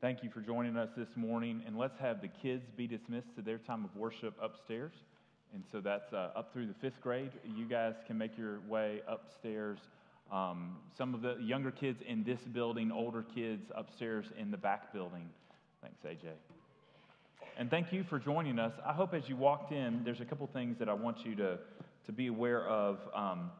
Thank you for joining us this morning. And let's have the kids be dismissed to their time of worship upstairs. And so that's uh, up through the fifth grade. You guys can make your way upstairs. Um, some of the younger kids in this building, older kids upstairs in the back building. Thanks, AJ. And thank you for joining us. I hope as you walked in, there's a couple things that I want you to, to be aware of. Um,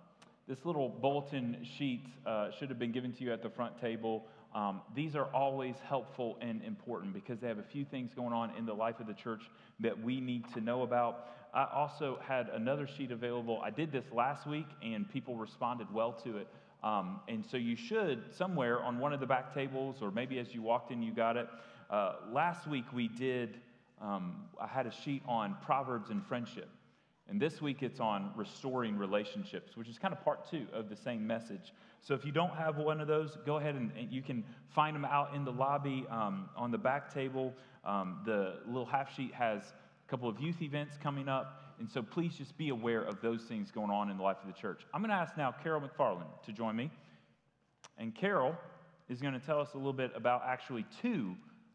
this little bulletin sheet uh, should have been given to you at the front table. Um, these are always helpful and important because they have a few things going on in the life of the church that we need to know about. I also had another sheet available. I did this last week and people responded well to it. Um, and so you should, somewhere on one of the back tables, or maybe as you walked in, you got it. Uh, last week we did, um, I had a sheet on Proverbs and friendship. And this week it's on restoring relationships, which is kind of part two of the same message. So if you don't have one of those, go ahead and, and you can find them out in the lobby um, on the back table. Um, the little half sheet has a couple of youth events coming up. And so please just be aware of those things going on in the life of the church. I'm going to ask now Carol McFarland to join me. And Carol is going to tell us a little bit about actually two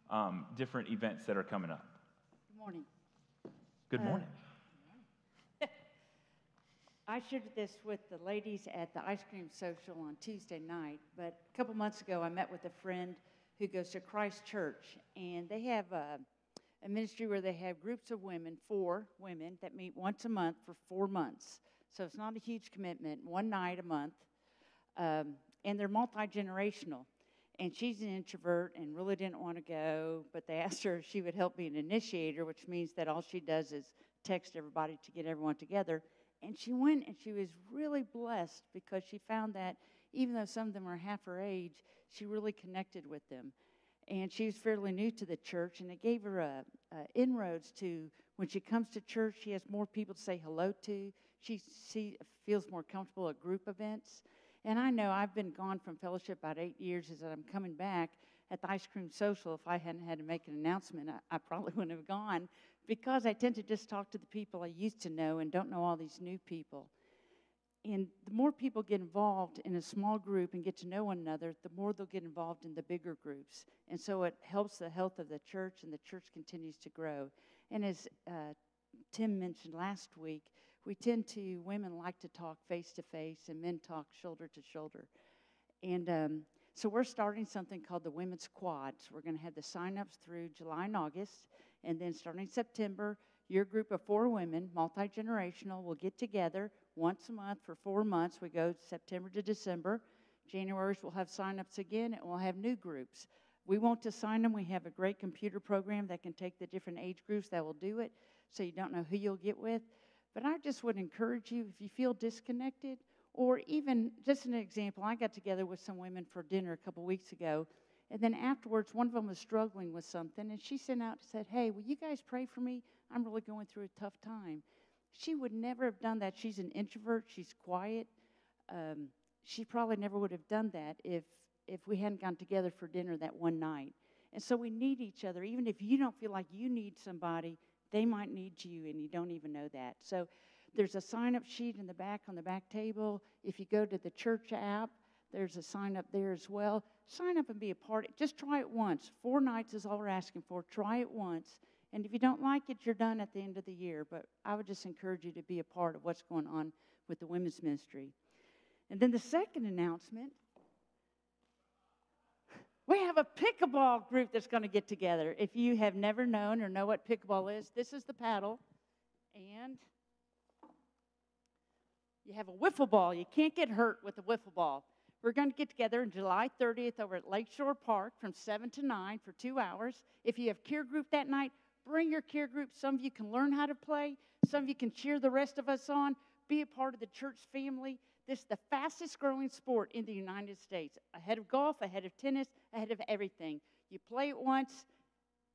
um, different events that are coming up. Good morning. Good Uh, morning. I shared this with the ladies at the ice cream social on Tuesday night, but a couple months ago I met with a friend who goes to Christ Church, and they have a, a ministry where they have groups of women, four women, that meet once a month for four months. So it's not a huge commitment, one night a month, um, and they're multi generational. And she's an introvert and really didn't want to go, but they asked her if she would help be an initiator, which means that all she does is text everybody to get everyone together. And she went and she was really blessed because she found that even though some of them are half her age, she really connected with them. And she was fairly new to the church, and it gave her a, a inroads to when she comes to church, she has more people to say hello to. She, she feels more comfortable at group events. And I know I've been gone from fellowship about eight years as I'm coming back at the ice cream social. If I hadn't had to make an announcement, I, I probably wouldn't have gone because I tend to just talk to the people I used to know and don't know all these new people. And the more people get involved in a small group and get to know one another, the more they'll get involved in the bigger groups. And so it helps the health of the church, and the church continues to grow. And as uh, Tim mentioned last week, we tend to, women like to talk face to face, and men talk shoulder to shoulder. And um, so we're starting something called the Women's Quads. We're going to have the sign-ups through July and August. And then starting September, your group of four women, multi generational, will get together once a month for four months. We go September to December. January, we'll have sign-ups again, and we'll have new groups. We won't assign them. We have a great computer program that can take the different age groups that will do it, so you don't know who you'll get with. But I just would encourage you if you feel disconnected, or even just an example, I got together with some women for dinner a couple weeks ago, and then afterwards, one of them was struggling with something, and she sent out and said, Hey, will you guys pray for me? I'm really going through a tough time. She would never have done that. She's an introvert, she's quiet. Um, she probably never would have done that if, if we hadn't gone together for dinner that one night. And so we need each other. Even if you don't feel like you need somebody, they might need you, and you don't even know that. So there's a sign up sheet in the back on the back table. If you go to the church app, there's a sign up there as well. Sign up and be a part. Just try it once. Four nights is all we're asking for. Try it once. And if you don't like it, you're done at the end of the year. But I would just encourage you to be a part of what's going on with the women's ministry. And then the second announcement we have a pickleball group that's going to get together. If you have never known or know what pickleball is, this is the paddle. And you have a wiffle ball. You can't get hurt with a wiffle ball. We're going to get together on July 30th over at Lakeshore Park from 7 to 9 for two hours. If you have care group that night, bring your care group. Some of you can learn how to play, some of you can cheer the rest of us on. Be a part of the church family. This is the fastest growing sport in the United States, ahead of golf, ahead of tennis, ahead of everything. You play it once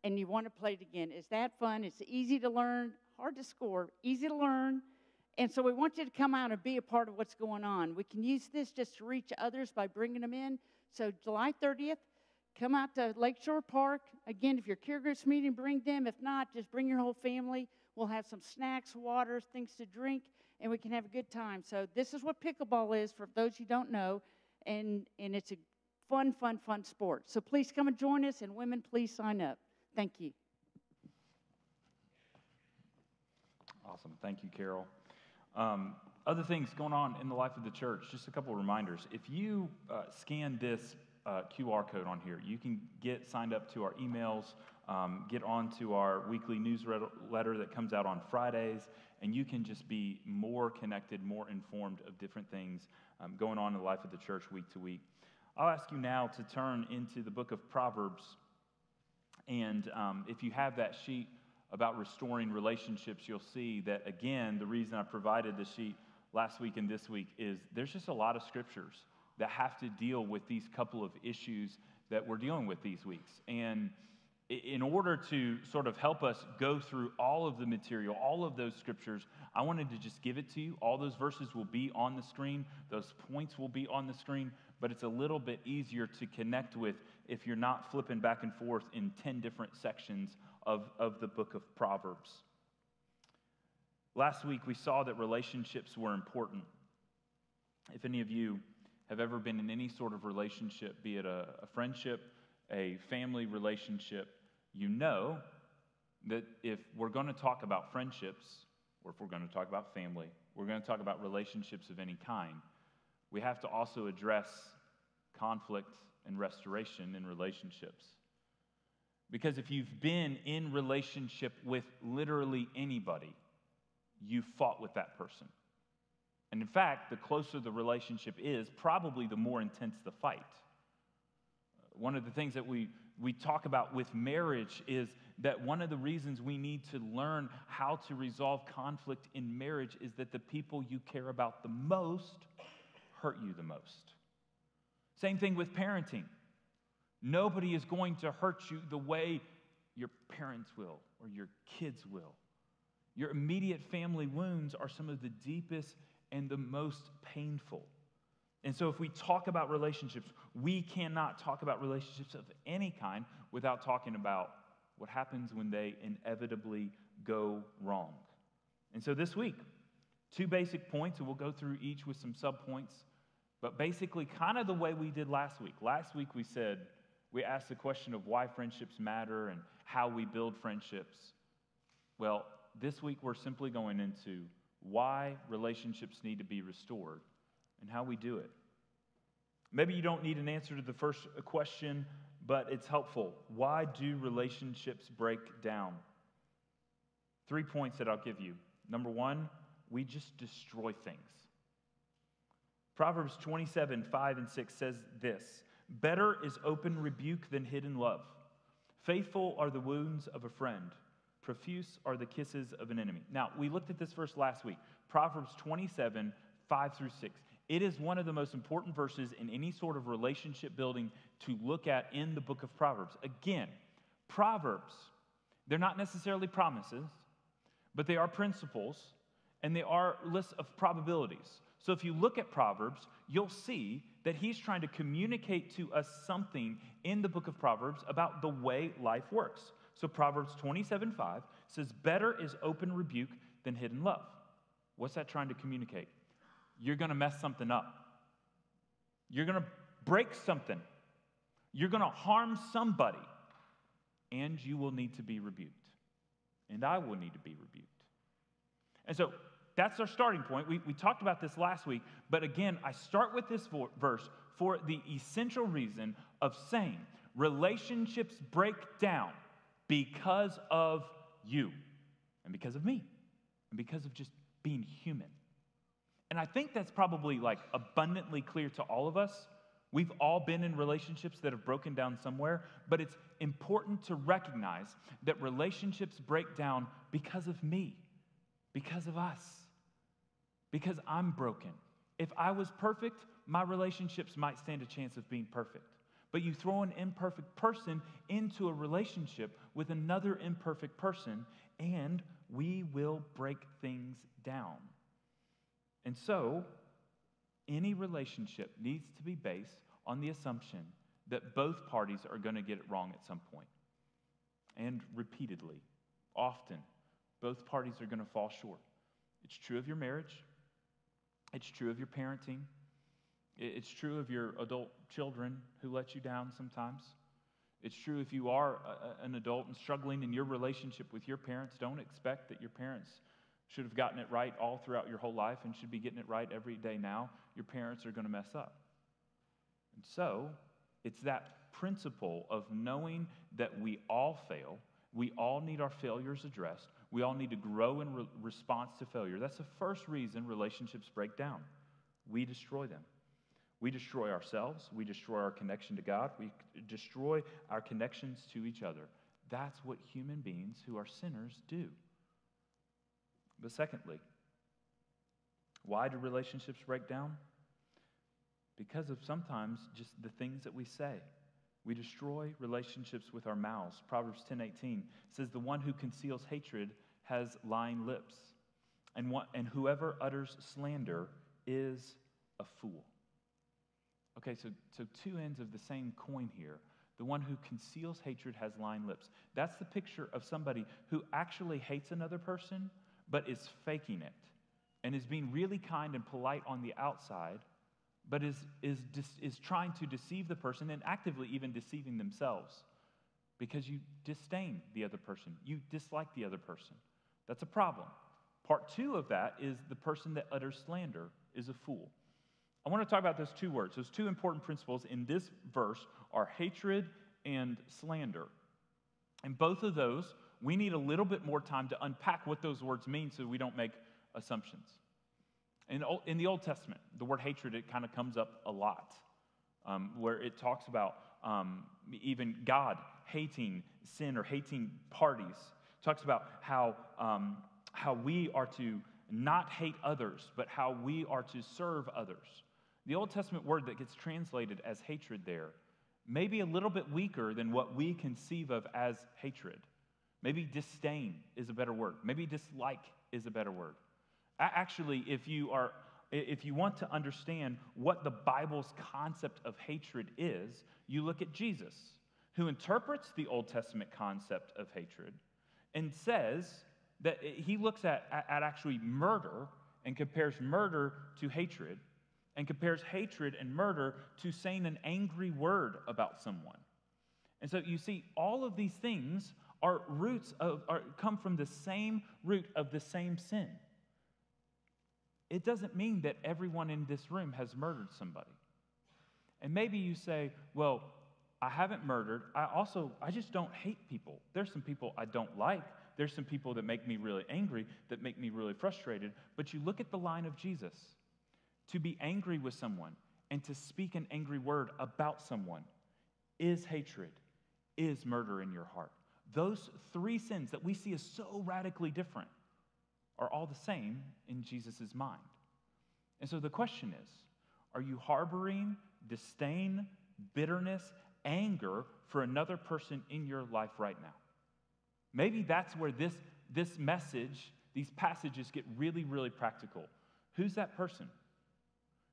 and you want to play it again. Is that fun? It's easy to learn, hard to score, easy to learn. And so we want you to come out and be a part of what's going on. We can use this just to reach others by bringing them in. So July 30th, come out to Lakeshore Park. Again, if your care group's meeting, bring them. If not, just bring your whole family. We'll have some snacks, water, things to drink, and we can have a good time. So this is what pickleball is for those who don't know, and and it's a fun, fun, fun sport. So please come and join us, and women, please sign up. Thank you. Awesome. Thank you, Carol. Um, other things going on in the life of the church, just a couple of reminders. If you uh, scan this uh, QR code on here, you can get signed up to our emails, um, get onto our weekly newsletter that comes out on Fridays, and you can just be more connected, more informed of different things um, going on in the life of the church week to week. I'll ask you now to turn into the book of Proverbs. And um, if you have that sheet about restoring relationships, you'll see that, again, the reason I provided the sheet last week and this week is there's just a lot of scriptures that have to deal with these couple of issues that we're dealing with these weeks. And in order to sort of help us go through all of the material, all of those scriptures, I wanted to just give it to you. All those verses will be on the screen, those points will be on the screen, but it's a little bit easier to connect with if you're not flipping back and forth in 10 different sections of, of the book of Proverbs. Last week, we saw that relationships were important. If any of you have ever been in any sort of relationship, be it a, a friendship, a family relationship, you know that if we're going to talk about friendships, or if we're going to talk about family, we're going to talk about relationships of any kind, we have to also address conflict and restoration in relationships. Because if you've been in relationship with literally anybody, you fought with that person. And in fact, the closer the relationship is, probably the more intense the fight. One of the things that we, we talk about with marriage is that one of the reasons we need to learn how to resolve conflict in marriage is that the people you care about the most hurt you the most. Same thing with parenting. Nobody is going to hurt you the way your parents will or your kids will. Your immediate family wounds are some of the deepest and the most painful. And so, if we talk about relationships, we cannot talk about relationships of any kind without talking about what happens when they inevitably go wrong. And so, this week, two basic points, and we'll go through each with some subpoints, but basically, kind of the way we did last week. Last week, we said, we ask the question of why friendships matter and how we build friendships. Well, this week we're simply going into why relationships need to be restored and how we do it. Maybe you don't need an answer to the first question, but it's helpful. Why do relationships break down? Three points that I'll give you. Number one, we just destroy things. Proverbs 27, 5 and 6 says this Better is open rebuke than hidden love. Faithful are the wounds of a friend Profuse are the kisses of an enemy. Now, we looked at this verse last week, Proverbs 27, 5 through 6. It is one of the most important verses in any sort of relationship building to look at in the book of Proverbs. Again, Proverbs, they're not necessarily promises, but they are principles and they are lists of probabilities. So if you look at Proverbs, you'll see that he's trying to communicate to us something in the book of Proverbs about the way life works. So Proverbs 27 5 says, Better is open rebuke than hidden love. What's that trying to communicate? You're going to mess something up. You're going to break something. You're going to harm somebody. And you will need to be rebuked. And I will need to be rebuked. And so that's our starting point. We, we talked about this last week, but again, I start with this verse for the essential reason of saying relationships break down because of you and because of me and because of just being human. And I think that's probably like abundantly clear to all of us. We've all been in relationships that have broken down somewhere, but it's important to recognize that relationships break down because of me, because of us, because I'm broken. If I was perfect, my relationships might stand a chance of being perfect. But you throw an imperfect person into a relationship with another imperfect person, and we will break things down. And so, any relationship needs to be based on the assumption that both parties are going to get it wrong at some point. And repeatedly, often, both parties are going to fall short. It's true of your marriage, it's true of your parenting, It's true of your adult children who let you down sometimes. It's true if you are a, an adult and struggling in your relationship with your parents, don't expect that your parents should have gotten it right all throughout your whole life and should be getting it right every day now. Your parents are going to mess up. And so, it's that principle of knowing that we all fail, we all need our failures addressed, we all need to grow in re- response to failure. That's the first reason relationships break down. We destroy them. We destroy ourselves, we destroy our connection to God, we destroy our connections to each other. That's what human beings who are sinners do. But secondly, why do relationships break down? Because of sometimes just the things that we say. We destroy relationships with our mouths. Proverbs 10:18 says the one who conceals hatred has lying lips. And, and whoever utters slander is a fool. Okay, so, so two ends of the same coin here. The one who conceals hatred has lying lips. That's the picture of somebody who actually hates another person, but is faking it and is being really kind and polite on the outside, but is, is, is trying to deceive the person and actively even deceiving themselves because you disdain the other person. You dislike the other person. That's a problem. Part two of that is the person that utters slander is a fool. I want to talk about those two words. Those two important principles in this verse are hatred and slander. And both of those, we need a little bit more time to unpack what those words mean so we don't make assumptions. In, in the Old Testament, the word hatred, it kind of comes up a lot, um, where it talks about um, even God hating sin or hating parties. It talks about how, um, how we are to not hate others, but how we are to serve others. The Old Testament word that gets translated as hatred there may be a little bit weaker than what we conceive of as hatred. Maybe disdain is a better word. Maybe dislike is a better word. Actually, if you are if you want to understand what the Bible's concept of hatred is, you look at Jesus, who interprets the Old Testament concept of hatred and says that he looks at, at actually murder and compares murder to hatred and compares hatred and murder to saying an angry word about someone. And so you see, all of these things are roots of, are, come from the same root of the same sin. It doesn't mean that everyone in this room has murdered somebody. And maybe you say, well, I haven't murdered. I also, I just don't hate people. There's some people I don't like. There's some people that make me really angry, that make me really frustrated. But you look at the line of Jesus to be angry with someone and to speak an angry word about someone is hatred, is murder in your heart. Those three sins that we see as so radically different are all the same in Jesus' mind. And so the question is are you harboring disdain, bitterness, anger for another person in your life right now? Maybe that's where this, this message, these passages get really, really practical. Who's that person?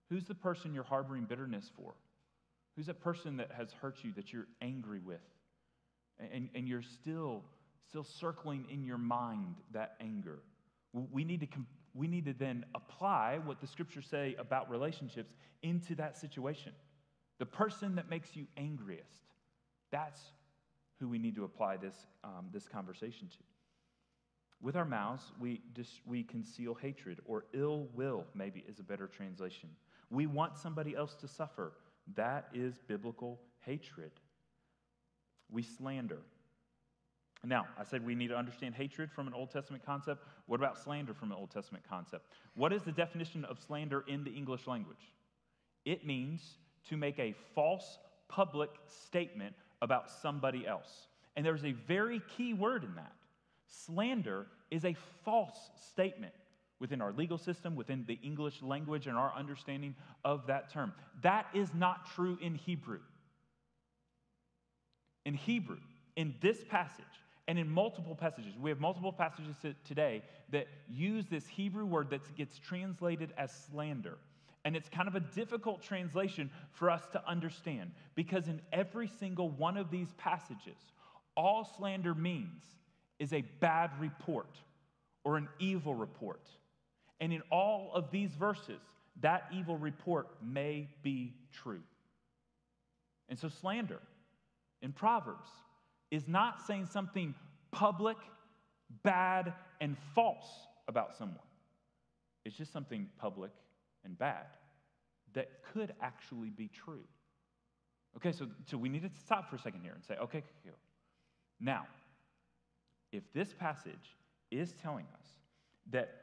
Who's the person you're harboring bitterness for? Who's that person that has hurt you that you're angry with? And, and you're still, still circling in your mind that anger. We need, to, we need to then apply what the scriptures say about relationships into that situation. The person that makes you angriest, that's who we need to apply this, um, this conversation to. With our mouths, we, dis- we conceal hatred, or ill will, maybe is a better translation. We want somebody else to suffer. That is biblical hatred. We slander. Now, I said we need to understand hatred from an Old Testament concept. What about slander from an Old Testament concept? What is the definition of slander in the English language? It means to make a false public statement about somebody else. And there's a very key word in that. Slander is a false statement within our legal system, within the English language, and our understanding of that term. That is not true in Hebrew. In Hebrew, in this passage, and in multiple passages, we have multiple passages today that use this Hebrew word that gets translated as slander. And it's kind of a difficult translation for us to understand because in every single one of these passages, all slander means is a bad report or an evil report. And in all of these verses, that evil report may be true. And so, slander in Proverbs is not saying something public, bad, and false about someone. It's just something public and bad that could actually be true. Okay, so, so we need to stop for a second here and say, okay, okay, now, if this passage is telling us that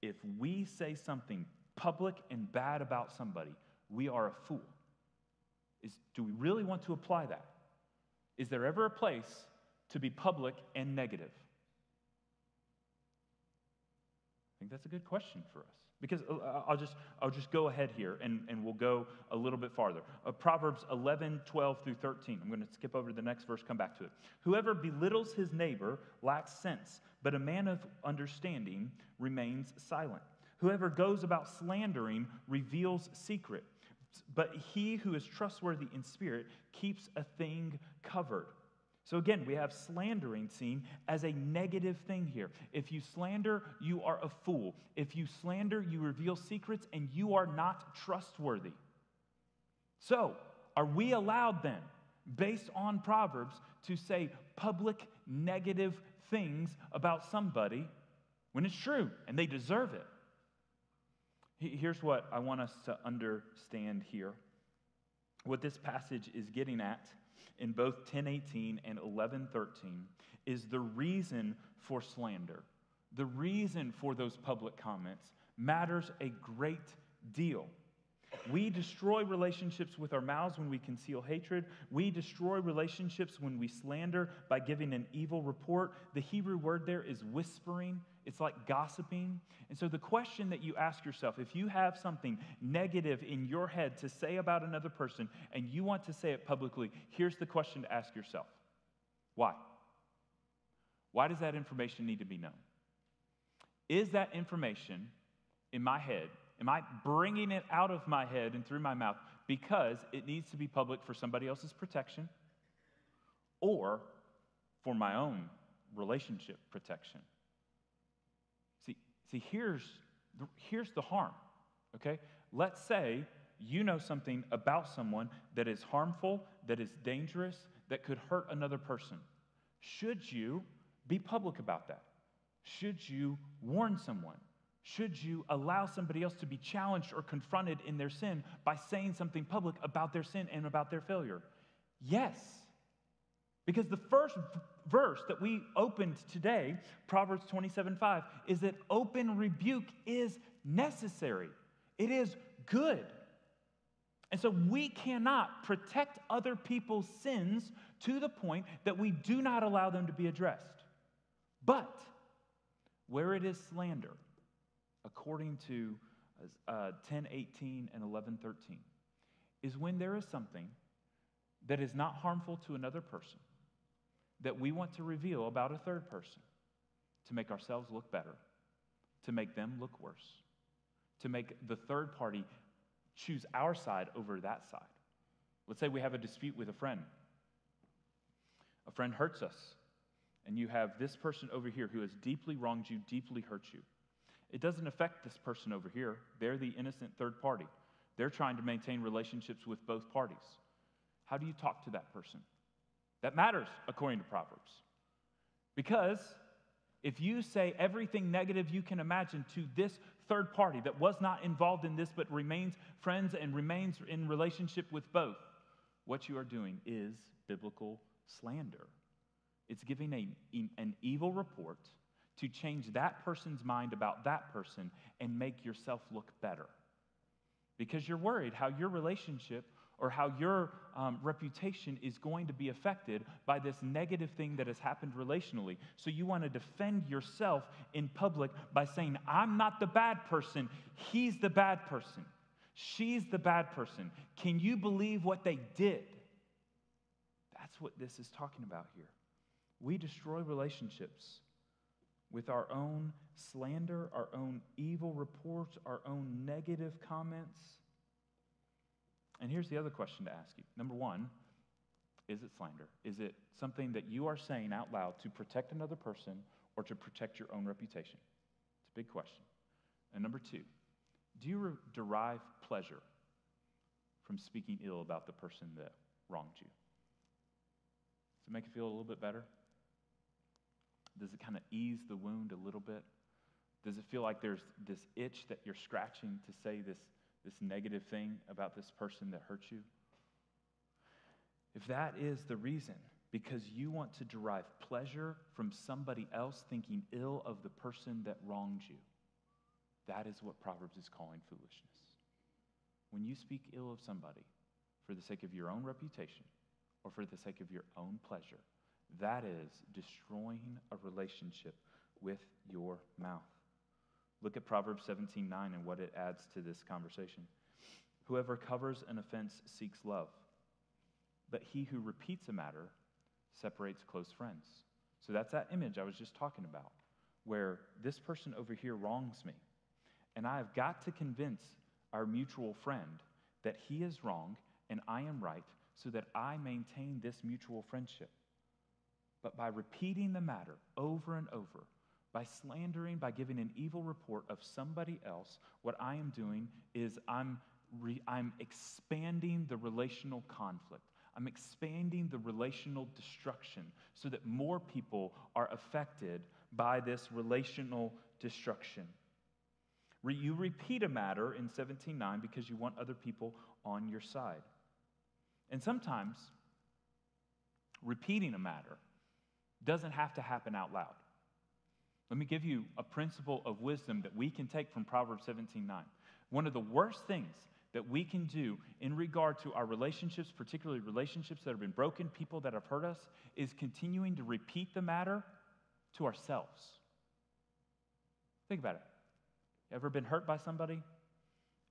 if we say something public and bad about somebody, we are a fool, is, do we really want to apply that? Is there ever a place to be public and negative? I think that's a good question for us. Because uh, I'll just, I'll just go ahead here and, and we'll go a little bit farther. Uh, Proverbs 11, 12 through 13. I'm going to skip over the next verse, come back to it. Whoever belittles his neighbor lacks sense, but a man of understanding remains silent. Whoever goes about slandering reveals secret, but he who is trustworthy in spirit keeps a thing covered. So again, we have slandering seen as a negative thing here. If you slander, you are a fool. If you slander, you reveal secrets and you are not trustworthy. So, are we allowed then, based on Proverbs, to say public negative things about somebody when it's true and they deserve it? Here's what I want us to understand here. What this passage is getting at in both 1018 and 1113 is the reason for slander. The reason for those public comments matters a great deal. We destroy relationships with our mouths when we conceal hatred. We destroy relationships when we slander by giving an evil report. The Hebrew word there is whispering, it's like gossiping. And so, the question that you ask yourself if you have something negative in your head to say about another person and you want to say it publicly, here's the question to ask yourself Why? Why does that information need to be known? Is that information in my head Am I bringing it out of my head and through my mouth because it needs to be public for somebody else's protection or for my own relationship protection? See, here's, the, here's the harm, okay? Let's say you know something about someone that is harmful, that is dangerous, that could hurt another person. Should you be public about that? Should you warn someone? Should you allow somebody else to be challenged or confronted in their sin by saying something public about their sin and about their failure? Yes. Because the first verse that we opened today, Proverbs 27 5, is that open rebuke is necessary, it is good. And so we cannot protect other people's sins to the point that we do not allow them to be addressed. But where it is slander, according to uh, 10:18 and 11:13 is when there is something that is not harmful to another person that we want to reveal about a third person to make ourselves look better, to make them look worse, to make the third party choose our side over that side. Let's say we have a dispute with a friend. A friend hurts us, and you have this person over here who has deeply wronged you, deeply hurt you. It doesn't affect this person over here. They're the innocent third party. They're trying to maintain relationships with both parties. How do you talk to that person? That matters according to Proverbs. Because if you say everything negative you can imagine to this third party that was not involved in this but remains friends and remains in relationship with both, what you are doing is biblical slander. It's giving a, an evil report to change that person's mind about that person and make yourself look better. Because you're worried how your relationship or how your um, reputation is going to be affected by this negative thing that has happened relationally. So you want to defend yourself in public by saying, I'm not the bad person, he's the bad person. She's the bad person. Can you believe what they did? That's what this is talking about here. We destroy relationships with our own slander, our own evil reports, our own negative comments. And here's the other question to ask you. Number one, is it slander? Is it something that you are saying out loud to protect another person or to protect your own reputation? It's a big question. And number two, Do you re- derive pleasure from speaking ill about the person that wronged you? Does it make you feel a little bit better? Does it kind of ease the wound a little bit? Does it feel like there's this itch that you're scratching to say this, this negative thing about this person that hurt you? If that is the reason, because you want to derive pleasure from somebody else thinking ill of the person that wronged you, that is what Proverbs is calling foolishness. When you speak ill of somebody for the sake of your own reputation or for the sake of your own pleasure, that is destroying a relationship with your mouth. Look at Proverbs 17:9 and what it adds to this conversation. Whoever covers an offense seeks love, but he who repeats a matter separates close friends. So that's that image I was just talking about, where this person over here wrongs me. And I have got to convince our mutual friend that he is wrong and I am right so that I maintain this mutual friendship. But by repeating the matter over and over, by slandering, by giving an evil report of somebody else, what I am doing is I'm, re- I'm expanding the relational conflict. I'm expanding the relational destruction so that more people are affected by this relational destruction. Re- you repeat a matter in 17:9 because you want other people on your side. And sometimes repeating a matter doesn't have to happen out loud. Let me give you a principle of wisdom that we can take from Proverbs 17:9. One of the worst things that we can do in regard to our relationships, particularly relationships that have been broken, people that have hurt us, is continuing to repeat the matter to ourselves. Think about it. Ever been hurt by somebody?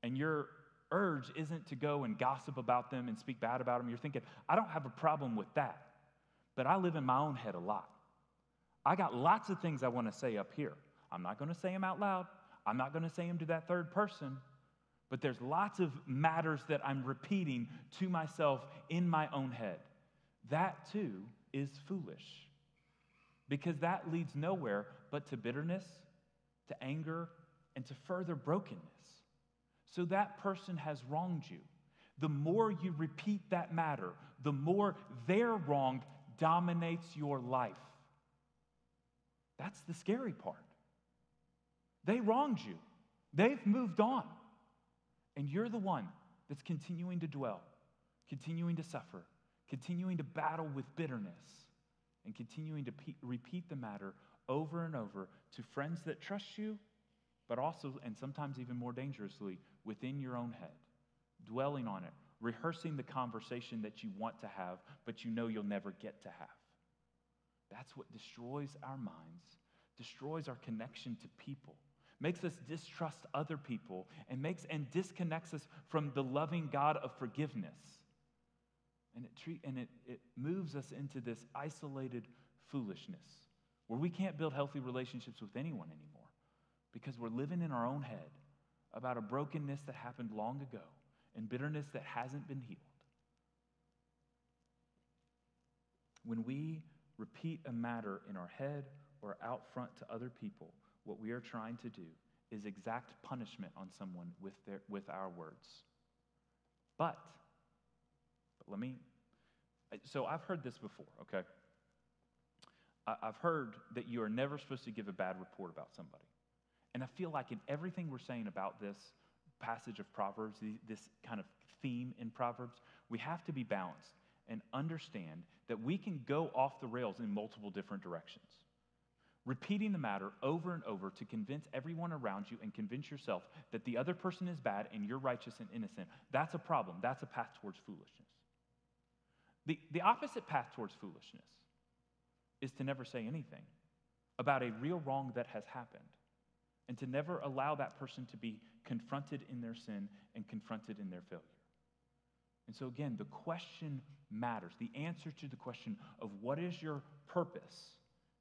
And your urge isn't to go and gossip about them and speak bad about them. You're thinking, I don't have a problem with that, but I live in my own head a lot. I got lots of things I want to say up here. I'm not going to say them out loud. I'm not going to say them to that third person. But there's lots of matters that I'm repeating to myself in my own head. That too is foolish because that leads nowhere but to bitterness, to anger, and to further brokenness. So that person has wronged you. The more you repeat that matter, the more their wrong dominates your life. That's the scary part. They wronged you, they've moved on. And you're the one that's continuing to dwell, continuing to suffer, continuing to battle with bitterness, and continuing to pe- repeat the matter over and over to friends that trust you, but also, and sometimes even more dangerously, within your own head, dwelling on it, rehearsing the conversation that you want to have, but you know you'll never get to have. That's what destroys our minds, destroys our connection to people, makes us distrust other people, and makes and disconnects us from the loving God of forgiveness. And it treat, and it, it moves us into this isolated foolishness where we can't build healthy relationships with anyone anymore because we're living in our own head about a brokenness that happened long ago and bitterness that hasn't been healed. When we repeat a matter in our head or out front to other people, what we are trying to do is exact punishment on someone with, their, with our words. But, but let me, so I've heard this before, okay? I've heard that you are never supposed to give a bad report about somebody. And I feel like in everything we're saying about this passage of Proverbs, this kind of theme in Proverbs, we have to be balanced and understand that we can go off the rails in multiple different directions. Repeating the matter over and over to convince everyone around you and convince yourself that the other person is bad and you're righteous and innocent, that's a problem. That's a path towards foolishness. The, the opposite path towards foolishness is to never say anything about a real wrong that has happened and to never allow that person to be confronted in their sin and confronted in their failure. And so, again, the question matters. The answer to the question of what is your purpose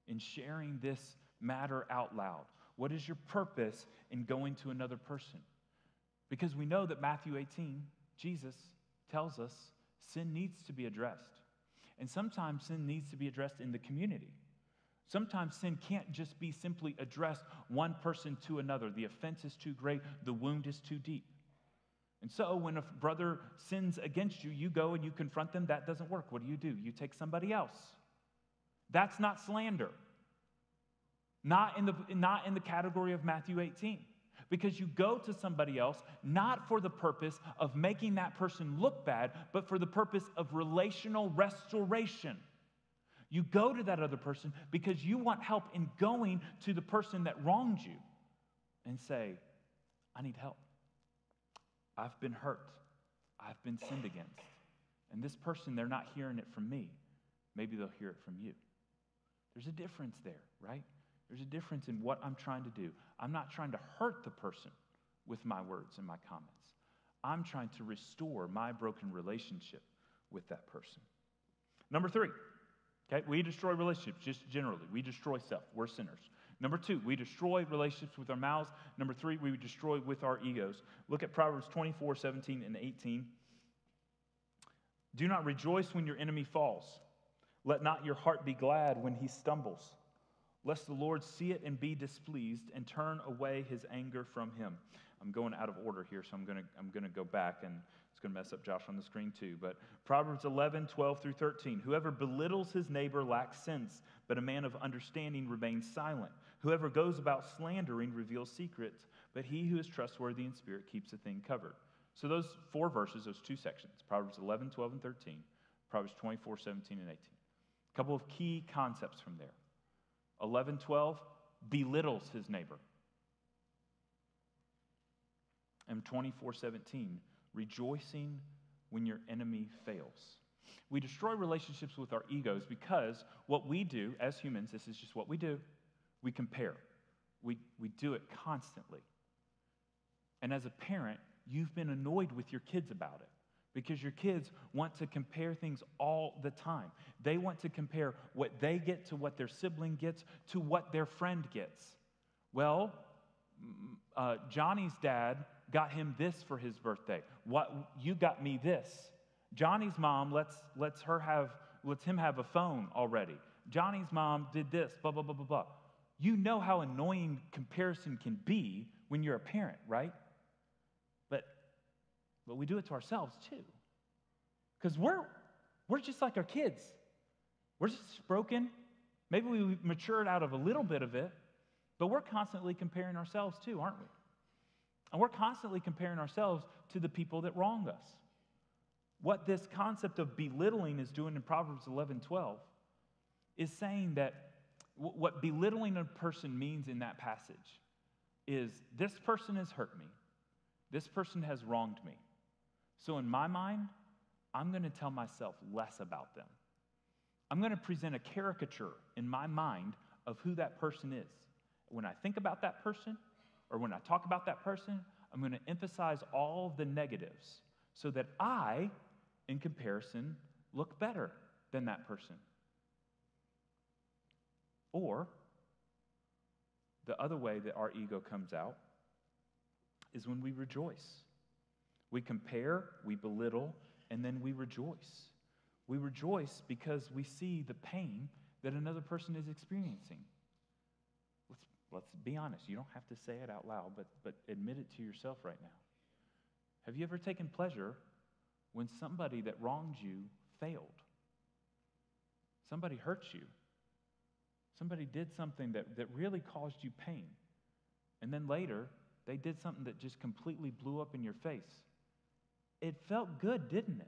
in sharing this matter out loud? What is your purpose in going to another person? Because we know that Matthew 18, Jesus tells us sin needs to be addressed. And sometimes sin needs to be addressed in the community. Sometimes sin can't just be simply addressed one person to another. The offense is too great, the wound is too deep. And so, when a brother sins against you, you go and you confront them. That doesn't work. What do you do? You take somebody else. That's not slander. Not in the, not in the category of Matthew 18. Because you go to somebody else not for the purpose of making that person look bad, but for the purpose of relational restoration. You go to that other person because you want help in going to the person that wronged you and say, I need help. I've been hurt. I've been sinned against. And this person, they're not hearing it from me. Maybe they'll hear it from you. There's a difference there, right? There's a difference in what I'm trying to do. I'm not trying to hurt the person with my words and my comments. I'm trying to restore my broken relationship with that person. Number three, okay, we destroy relationships just generally. We destroy self. We're sinners. Number two, we destroy relationships with our mouths. Number three, we destroy with our egos. Look at Proverbs 24, 17, and 18. Do not rejoice when your enemy falls. Let not your heart be glad when he stumbles lest the Lord see it and be displeased and turn away his anger from him. I'm going out of order here, so I'm going to, I'm going to go back and it's going to mess up Josh on the screen too. But Proverbs 11, 12 through 13. Whoever belittles his neighbor lacks sense, but a man of understanding remains silent. Whoever goes about slandering reveals secrets, but he who is trustworthy in spirit keeps a thing covered. So those four verses, those two sections, Proverbs 11, 12, and 13, Proverbs 24, 17, and 18. A couple of key concepts from there. 11, 12, belittles his neighbor. And 24, 17, rejoicing when your enemy fails. We destroy relationships with our egos because what we do as humans, this is just what we do, we compare. We, we do it constantly. And as a parent, you've been annoyed with your kids about it because your kids want to compare things all the time. They want to compare what they get to what their sibling gets to what their friend gets. Well, uh, Johnny's dad got him this for his birthday. What you got me this. Johnny's mom lets lets her have lets him have a phone already. Johnny's mom did this. Blah blah blah blah blah. You know how annoying comparison can be when you're a parent, right? but but we do it to ourselves too. Because we're, we're just like our kids. We're just broken. Maybe we matured out of a little bit of it, but we're constantly comparing ourselves too, aren't we? And we're constantly comparing ourselves to the people that wrong us. What this concept of belittling is doing in Proverbs 11 12 is saying that what belittling a person means in that passage is this person has hurt me, this person has wronged me. So, in my mind, I'm going to tell myself less about them. I'm going to present a caricature in my mind of who that person is. When I think about that person or when I talk about that person, I'm going to emphasize all the negatives so that I, in comparison, look better than that person. Or the other way that our ego comes out is when we rejoice. We compare, we belittle, and then we rejoice. We rejoice because we see the pain that another person is experiencing. Let's, let's be honest. You don't have to say it out loud, but, but admit it to yourself right now. Have you ever taken pleasure when somebody that wronged you failed? Somebody hurt you. Somebody did something that, that really caused you pain. And then later, they did something that just completely blew up in your face it felt good, didn't it?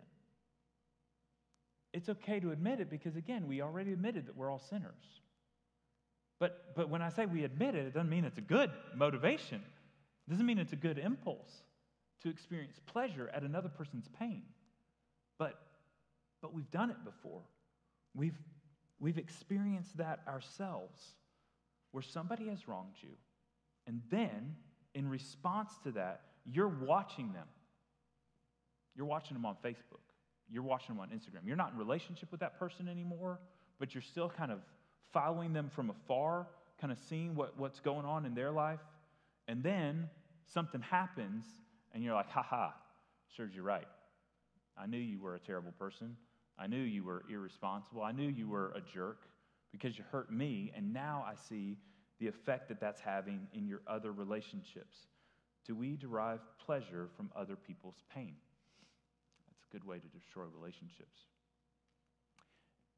It's okay to admit it because, again, we already admitted that we're all sinners. But, but when I say we admit it, it doesn't mean it's a good motivation. It doesn't mean it's a good impulse to experience pleasure at another person's pain. But, but we've done it before. We've, we've experienced that ourselves where somebody has wronged you. And then, in response to that, you're watching them you're watching them on Facebook. You're watching them on Instagram. You're not in relationship with that person anymore, but you're still kind of following them from afar, kind of seeing what, what's going on in their life. And then something happens, and you're like, ha ha, serves you right. I knew you were a terrible person. I knew you were irresponsible. I knew you were a jerk because you hurt me, and now I see the effect that that's having in your other relationships. Do we derive pleasure from other people's pain? That's a good way to destroy relationships.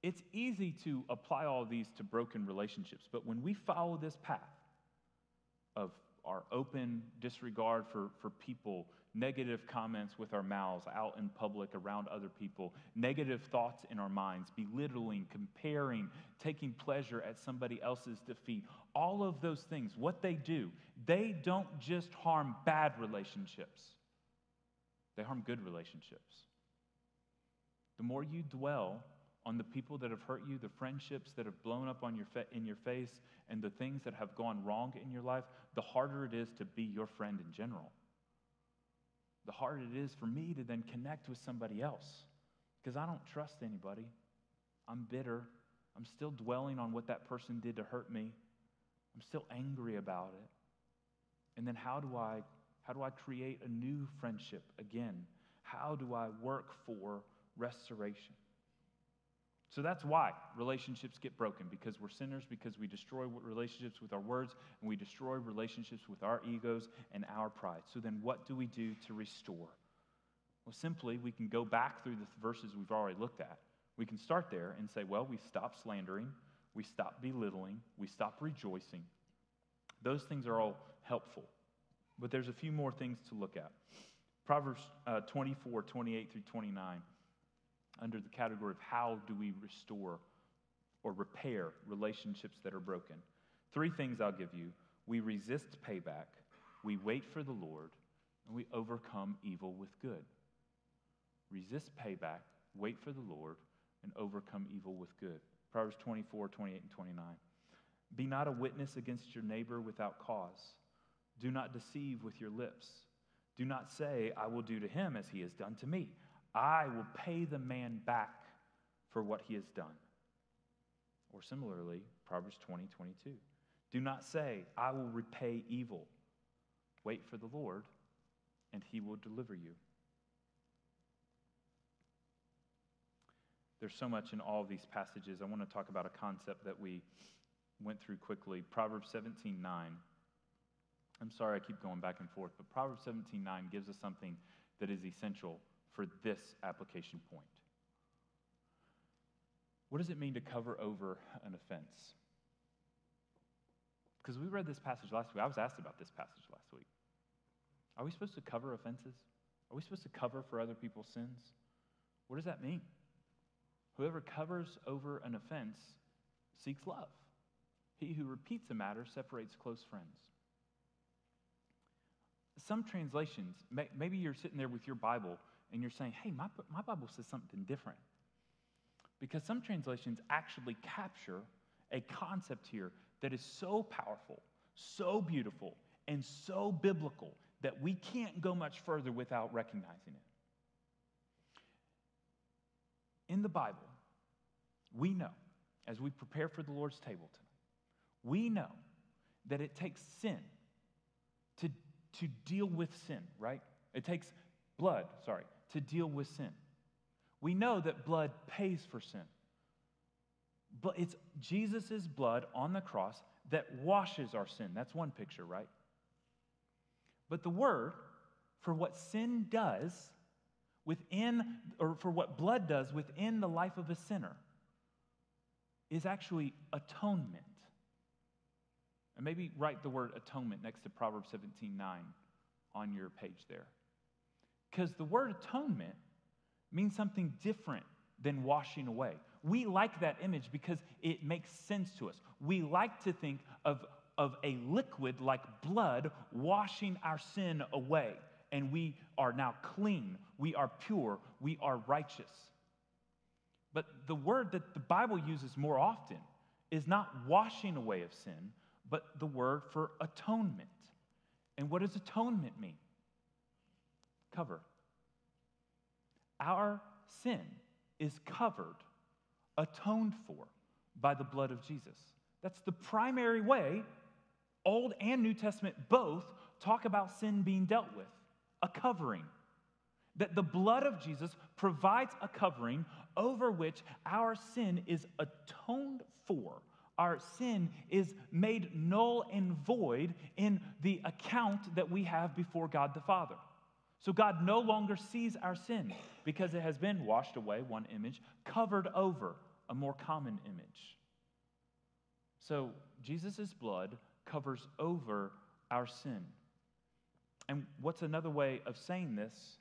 It's easy to apply all these to broken relationships, but when we follow this path of our open disregard for, for people, negative comments with our mouths out in public around other people, negative thoughts in our minds, belittling, comparing, taking pleasure at somebody else's defeat, all of those things, what they do, they don't just harm bad relationships, they harm good relationships. The more you dwell on the people that have hurt you, the friendships that have blown up on your fa- in your face, and the things that have gone wrong in your life, the harder it is to be your friend in general. The harder it is for me to then connect with somebody else because I don't trust anybody. I'm bitter. I'm still dwelling on what that person did to hurt me. I'm still angry about it. And then how do I how do I create a new friendship again? How do I work for restoration? So that's why relationships get broken because we're sinners, because we destroy relationships with our words, and we destroy relationships with our egos and our pride. So then, what do we do to restore? Well, simply, we can go back through the verses we've already looked at. We can start there and say, well, we stop slandering, we stop belittling, we stop rejoicing. Those things are all helpful. But there's a few more things to look at. Proverbs uh, 24, 28 through 29 under the category of how do we restore or repair relationships that are broken. Three things I'll give you we resist payback, we wait for the Lord, and we overcome evil with good. Resist payback, wait for the Lord, and overcome evil with good. Proverbs 24, 28, and 29. Be not a witness against your neighbor without cause. Do not deceive with your lips. Do not say, I will do to him as he has done to me. I will pay the man back for what he has done. Or similarly, Proverbs 20, 22. Do not say, I will repay evil. Wait for the Lord, and he will deliver you. There's so much in all of these passages. I want to talk about a concept that we went through quickly. Proverbs 17, 9. I'm sorry I keep going back and forth, but Proverbs 17, 9 gives us something that is essential for this application point. What does it mean to cover over an offense? Because we read this passage last week. I was asked about this passage last week. Are we supposed to cover offenses? Are we supposed to cover for other people's sins? What does that mean? Whoever covers over an offense seeks love. He who repeats a matter separates close friends. Some translations, maybe you're sitting there with your Bible and you're saying, hey, my, my Bible says something different. Because some translations actually capture a concept here that is so powerful, so beautiful, and so biblical that we can't go much further without recognizing it. In the Bible, we know, as we prepare for the Lord's table tonight, we know that it takes sin to, to deal with sin, right? It takes blood, sorry, to deal with sin. We know that blood pays for sin. But it's Jesus' blood on the cross that washes our sin. That's one picture, right? But the word for what sin does within, or for what blood does within the life of a sinner, is actually atonement. And maybe write the word atonement next to Proverbs 17 9 on your page there. Because the word atonement means something different than washing away. We like that image because it makes sense to us. We like to think of, of a liquid like blood washing our sin away, and we are now clean, we are pure, we are righteous. But the word that the Bible uses more often is not washing away of sin, but the word for atonement. And what does atonement mean? Cover. Our sin is covered, atoned for by the blood of Jesus. That's the primary way Old and New Testament both talk about sin being dealt with a covering. That the blood of Jesus provides a covering over which our sin is atoned for. Our sin is made null and void in the account that we have before God the Father. So God no longer sees our sin because it has been washed away, one image, covered over, a more common image. So Jesus' blood covers over our sin. And what's another way of saying this?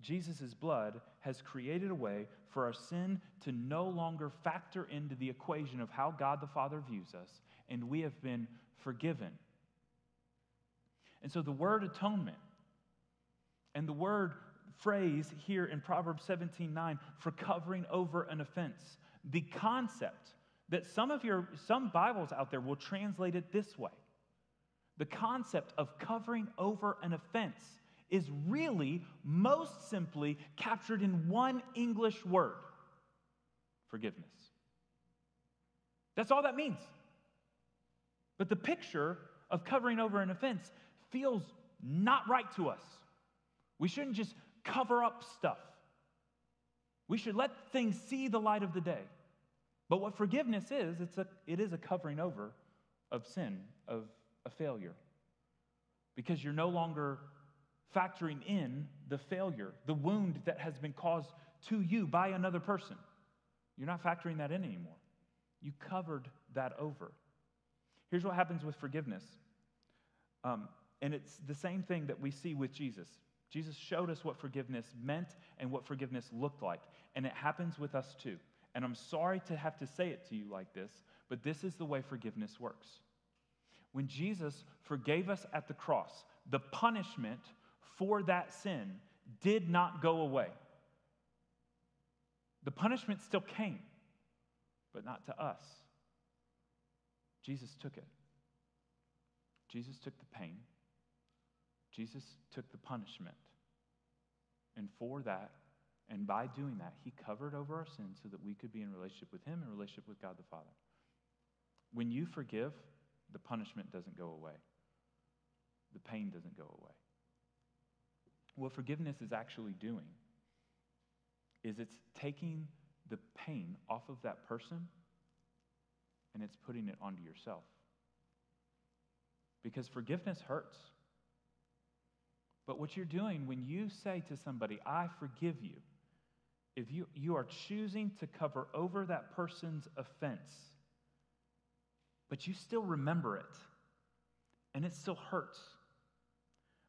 Jesus' blood has created a way for our sin to no longer factor into the equation of how God the Father views us, and we have been forgiven. And so the word atonement and the word phrase here in Proverbs 17 9 for covering over an offense, the concept that some of your some Bibles out there will translate it this way. The concept of covering over an offense is really most simply captured in one English word forgiveness. That's all that means. But the picture of covering over an offense feels not right to us. We shouldn't just cover up stuff. We should let things see the light of the day. But what forgiveness is, it's a, it is a covering over of sin, of a failure. Because you're no longer factoring in the failure, the wound that has been caused to you by another person. You're not factoring that in anymore. You covered that over. Here's what happens with forgiveness. Um, and it's the same thing that we see with Jesus. Jesus showed us what forgiveness meant and what forgiveness looked like. And it happens with us too. And I'm sorry to have to say it to you like this, but this is the way forgiveness works. When Jesus forgave us at the cross, the punishment for that sin did not go away. The punishment still came, but not to us. Jesus took it. Jesus took the pain. Jesus took the punishment. And for that, and by doing that, he covered over our sins so that we could be in relationship with him and relationship with God the Father. When you forgive, the punishment doesn't go away, the pain doesn't go away. What forgiveness is actually doing is it's taking the pain off of that person and it's putting it onto yourself. Because forgiveness hurts. But what you're doing when you say to somebody, I forgive you, if you, you are choosing to cover over that person's offense, but you still remember it, and it still hurts,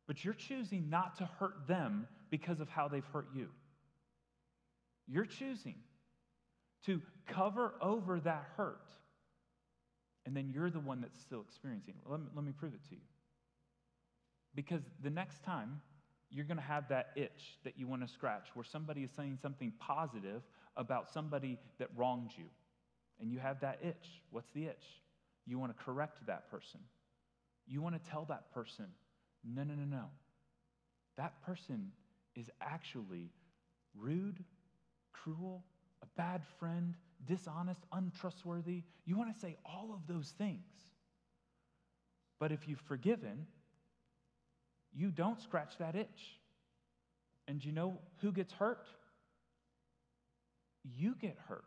but you're choosing not to hurt them because of how they've hurt you. You're choosing to cover over that hurt, and then you're the one that's still experiencing it. Let me, let me prove it to you. Because the next time you're going to have that itch that you want to scratch where somebody is saying something positive about somebody that wronged you, and you have that itch. What's the itch? You want to correct that person. You want to tell that person no, no, no, no. That person is actually rude, cruel, a bad friend, dishonest, untrustworthy. You want to say all of those things. But if you've forgiven, you don't scratch that itch. And you know who gets hurt? You get hurt.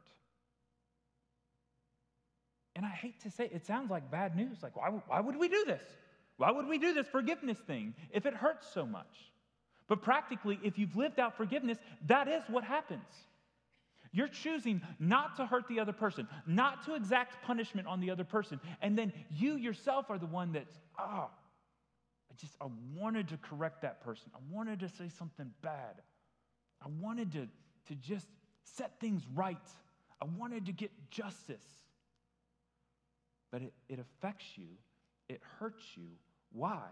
And I hate to say it, it sounds like bad news. Like, why, why would we do this? Why would we do this forgiveness thing if it hurts so much? But practically, if you've lived out forgiveness, that is what happens. You're choosing not to hurt the other person, not to exact punishment on the other person. And then you yourself are the one that's, oh, I just, I wanted to correct that person. I wanted to say something bad. I wanted to, to just set things right. I wanted to get justice. But it, it affects you, it hurts you why?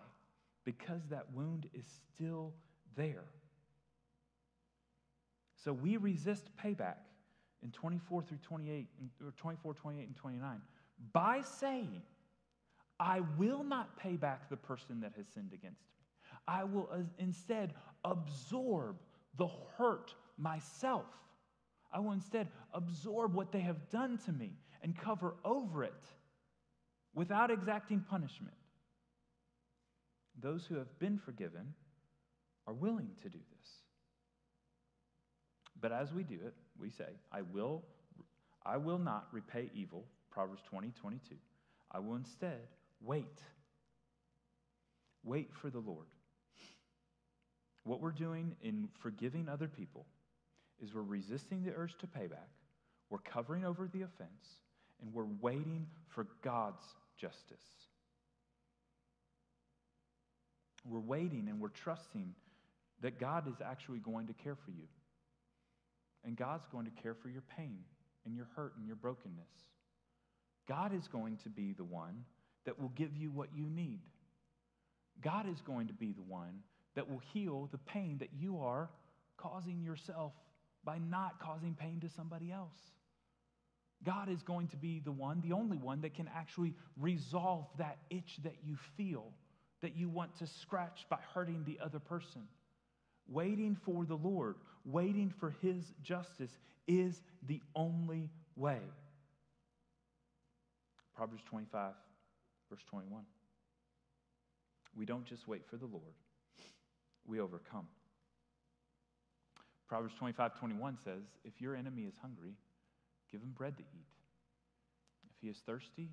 Because that wound is still there. So we resist payback in 24 through 28, or 24, 28, and 29 by saying, I will not pay back the person that has sinned against me. I will uh, instead absorb the hurt myself. I will instead absorb what they have done to me and cover over it without exacting punishment. Those who have been forgiven are willing to do this. But as we do it, we say, I will, I will not repay evil, Proverbs 20, 22. I will instead wait. Wait for the Lord. What we're doing in forgiving other people is we're resisting the urge to pay back, we're covering over the offense, and we're waiting for God's justice. We're waiting and we're trusting that God is actually going to care for you. And God's going to care for your pain and your hurt and your brokenness. God is going to be the one that will give you what you need. God is going to be the one that will heal the pain that you are causing yourself by not causing pain to somebody else. God is going to be the one, the only one that can actually resolve that itch that you feel, that you want to scratch by hurting the other person. Waiting for the Lord, waiting for His justice is the only way. Proverbs 25, verse 21. We don't just wait for the Lord, we overcome. Proverbs 25, 21 says, If your enemy is hungry, give him bread to eat. If he is thirsty,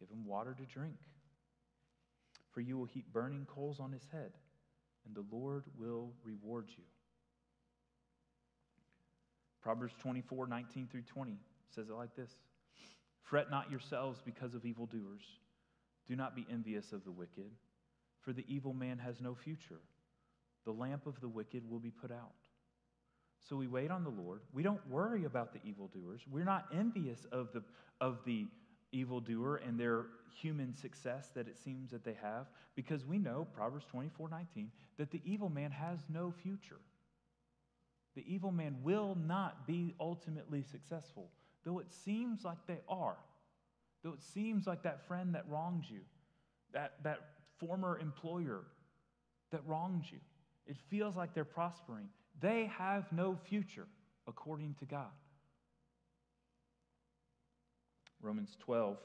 give him water to drink. For you will heap burning coals on his head, and the Lord will reward you. Proverbs 24, 19 through 20 says it like this Fret not yourselves because of evildoers. Do not be envious of the wicked, for the evil man has no future. The lamp of the wicked will be put out. So we wait on the Lord. We don't worry about the evildoers. We're not envious of the, of the evildoer and their human success that it seems that they have because we know, Proverbs 24 19, that the evil man has no future. The evil man will not be ultimately successful, though it seems like they are. Though it seems like that friend that wronged you, that, that former employer that wronged you, it feels like they're prospering. They have no future according to God. Romans 12,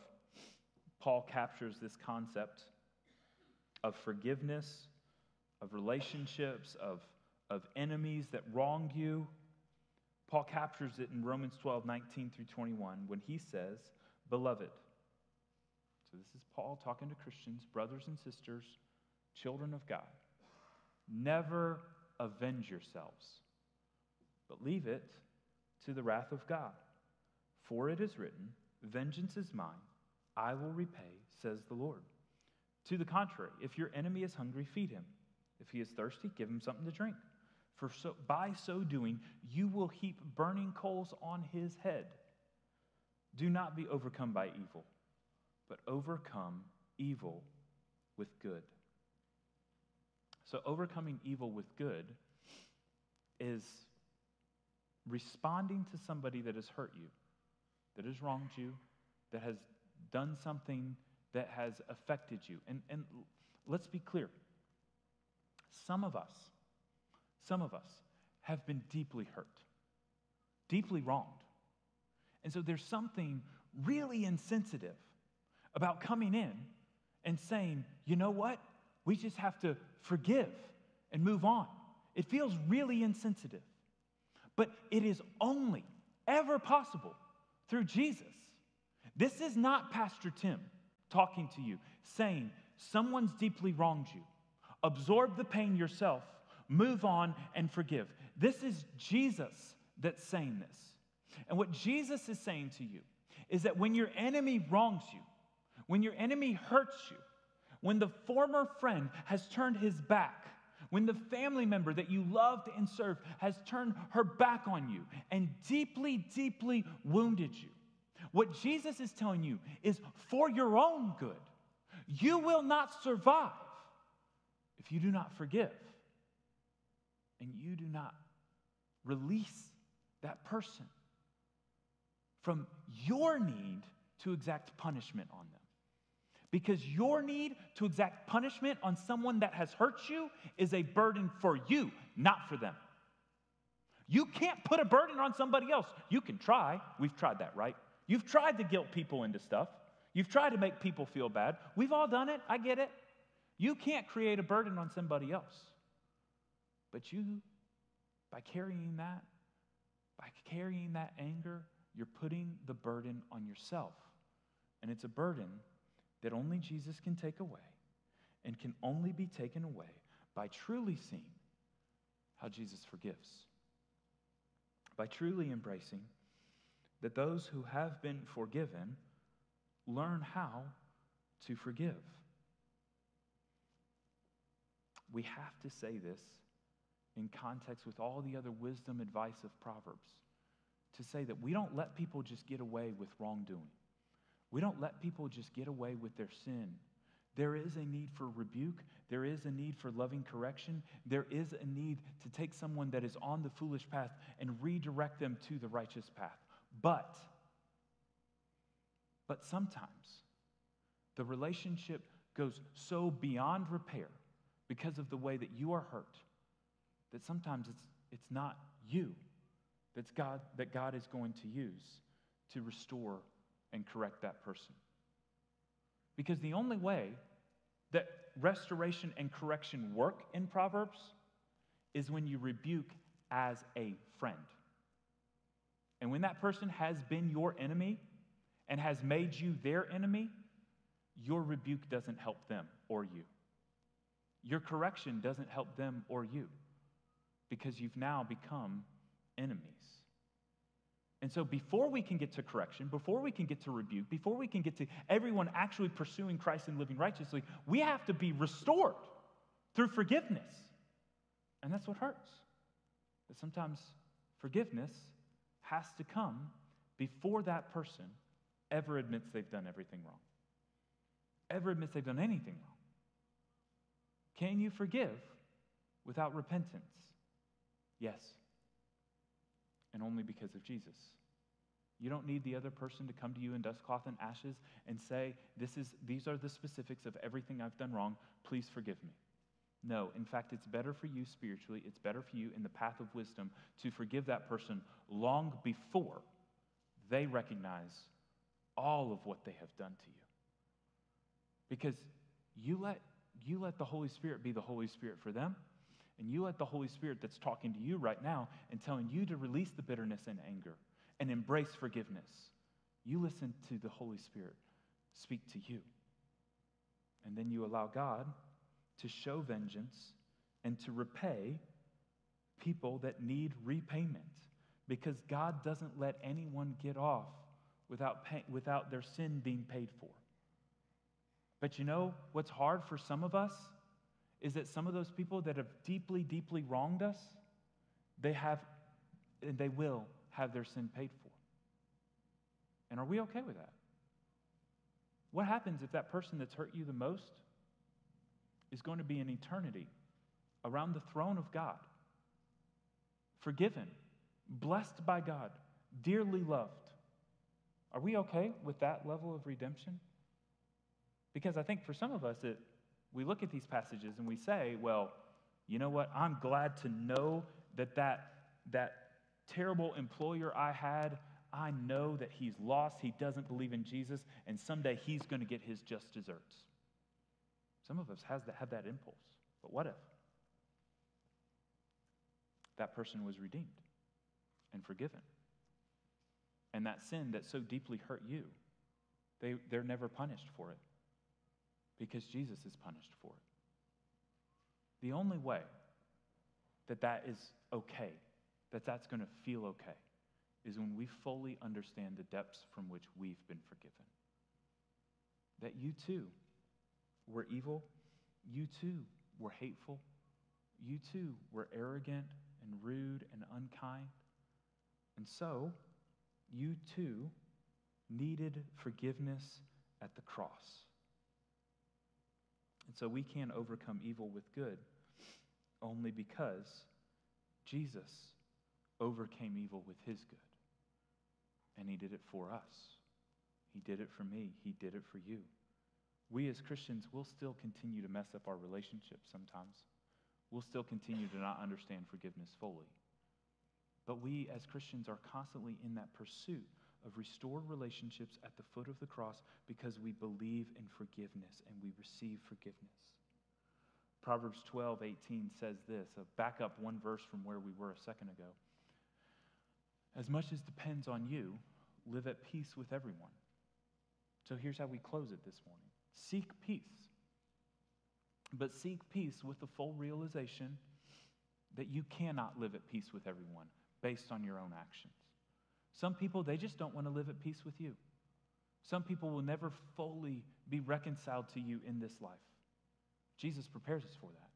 Paul captures this concept of forgiveness, of relationships, of, of enemies that wronged you. Paul captures it in Romans 12, 19 through 21, when he says, Beloved. So this is Paul talking to Christians, brothers and sisters, children of God. Never avenge yourselves, but leave it to the wrath of God. For it is written, Vengeance is mine, I will repay, says the Lord. To the contrary, if your enemy is hungry, feed him. If he is thirsty, give him something to drink. For so, by so doing, you will heap burning coals on his head. Do not be overcome by evil, but overcome evil with good. So, overcoming evil with good is responding to somebody that has hurt you, that has wronged you, that has done something that has affected you. And, and let's be clear some of us, some of us have been deeply hurt, deeply wronged. And so there's something really insensitive about coming in and saying, you know what? We just have to forgive and move on. It feels really insensitive. But it is only ever possible through Jesus. This is not Pastor Tim talking to you, saying, Someone's deeply wronged you. Absorb the pain yourself, move on, and forgive. This is Jesus that's saying this. And what Jesus is saying to you is that when your enemy wrongs you, when your enemy hurts you, when the former friend has turned his back, when the family member that you loved and served has turned her back on you and deeply, deeply wounded you, what Jesus is telling you is for your own good. You will not survive if you do not forgive and you do not release that person from your need to exact punishment on them. Because your need to exact punishment on someone that has hurt you is a burden for you, not for them. You can't put a burden on somebody else. You can try. We've tried that, right? You've tried to guilt people into stuff. You've tried to make people feel bad. We've all done it. I get it. You can't create a burden on somebody else. But you, by carrying that, by carrying that anger, you're putting the burden on yourself. And it's a burden that only Jesus can take away and can only be taken away by truly seeing how Jesus forgives. By truly embracing that those who have been forgiven learn how to forgive. We have to say this in context with all the other wisdom advice of Proverbs to say that we don't let people just get away with wrongdoing. We don't let people just get away with their sin. There is a need for rebuke. There is a need for loving correction. There is a need to take someone that is on the foolish path and redirect them to the righteous path. But, but sometimes the relationship goes so beyond repair because of the way that you are hurt that sometimes it's, it's not you that's God, that God is going to use to restore and correct that person. Because the only way that restoration and correction work in Proverbs is when you rebuke as a friend. And when that person has been your enemy and has made you their enemy, your rebuke doesn't help them or you. Your correction doesn't help them or you because you've now become enemies. And so, before we can get to correction, before we can get to rebuke, before we can get to everyone actually pursuing Christ and living righteously, we have to be restored through forgiveness. And that's what hurts. But sometimes forgiveness has to come before that person ever admits they've done everything wrong, ever admits they've done anything wrong. Can you forgive without repentance? Yes. And only because of Jesus. You don't need the other person to come to you in dust cloth and ashes and say, this is, These are the specifics of everything I've done wrong. Please forgive me. No, in fact, it's better for you spiritually, it's better for you in the path of wisdom to forgive that person long before they recognize all of what they have done to you. Because you let, you let the Holy Spirit be the Holy Spirit for them, and you let the Holy Spirit that's talking to you right now and telling you to release the bitterness and anger and embrace forgiveness. You listen to the Holy Spirit speak to you. And then you allow God to show vengeance and to repay people that need repayment because God doesn't let anyone get off without, pay, without their sin being paid for. But you know what's hard for some of us is that some of those people that have deeply, deeply wronged us, they have, and they will have their sin paid for. And are we okay with that? What happens if that person that's hurt you the most is going to be in eternity around the throne of God, forgiven, blessed by God, dearly loved? Are we okay with that level of redemption? Because I think for some of us, it, we look at these passages and we say, well, you know what? I'm glad to know that that, that terrible employer I had, I know that he's lost. He doesn't believe in Jesus, and someday he's going to get his just desserts. Some of us has that, have that impulse. But what if that person was redeemed and forgiven? And that sin that so deeply hurt you, they, they're never punished for it because Jesus is punished for it. The only way that that is okay, that that's going to feel okay, is when we fully understand the depths from which we've been forgiven. That you too were evil, you too were hateful, you too were arrogant and rude and unkind. And so, you too needed forgiveness at the cross. And so we can't overcome evil with good only because Jesus overcame evil with his good. And he did it for us. He did it for me. He did it for you. We as Christians will still continue to mess up our relationships sometimes. We'll still continue to not understand forgiveness fully. But we as Christians are constantly in that pursuit of restored relationships at the foot of the cross because we believe in forgiveness and we receive forgiveness. Proverbs 12, 18 says this, uh, back up one verse from where we were a second ago. as much as depends on you, live at peace with everyone. So here's how we close it this morning seek peace. But seek peace with the full realization that you cannot live at peace with everyone based on your own actions. Some people, they just don't want to live at peace with you. Some people will never fully be reconciled to you in this life. Jesus prepares us for that.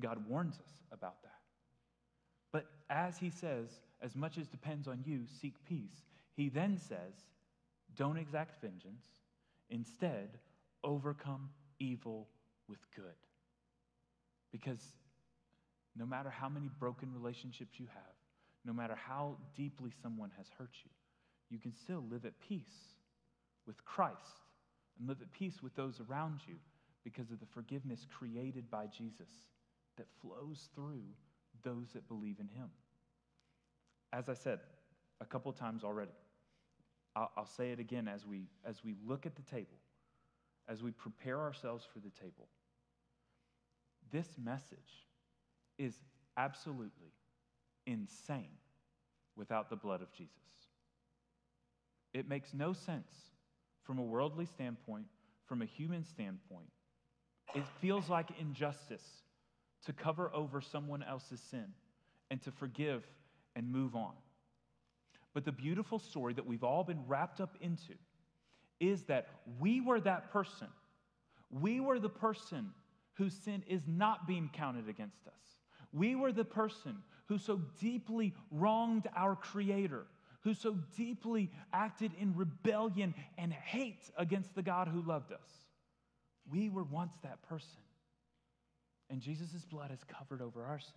God warns us about that. But as he says, as much as depends on you, seek peace, he then says, don't exact vengeance. Instead, overcome evil with good. Because no matter how many broken relationships you have, no matter how deeply someone has hurt you, you can still live at peace with Christ and live at peace with those around you because of the forgiveness created by Jesus that flows through those that believe in him. As I said a couple times already, I'll, I'll, say it again as we, as we look at the table, as we prepare ourselves for the table. This message is absolutely insane without the blood of Jesus. It makes no sense from a worldly standpoint, from a human standpoint. It feels like injustice to cover over someone else's sin and to forgive and move on. But the beautiful story that we've all been wrapped up into is that we were that person. We were the person whose sin is not being counted against us. We were the person who so deeply wronged our Creator, who so deeply acted in rebellion and hate against the God who loved us. We were once that person. And Jesus' blood has covered over our sins.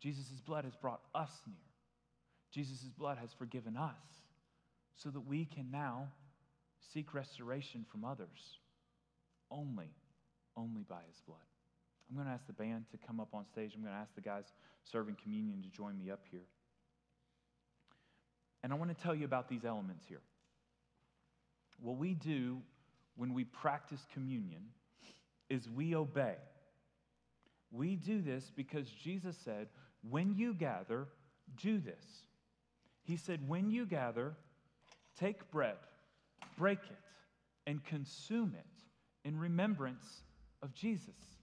Jesus' blood has brought us near. Jesus' blood has forgiven us so that we can now seek restoration from others only, only by his blood. I'm going to ask the band to come up on stage. I'm going to ask the guys serving communion to join me up here. And I want to tell you about these elements here. What we do when we practice communion is we obey. We do this because Jesus said, when you gather, do this. He said, when you gather, take bread, break it, and consume it in remembrance of Jesus,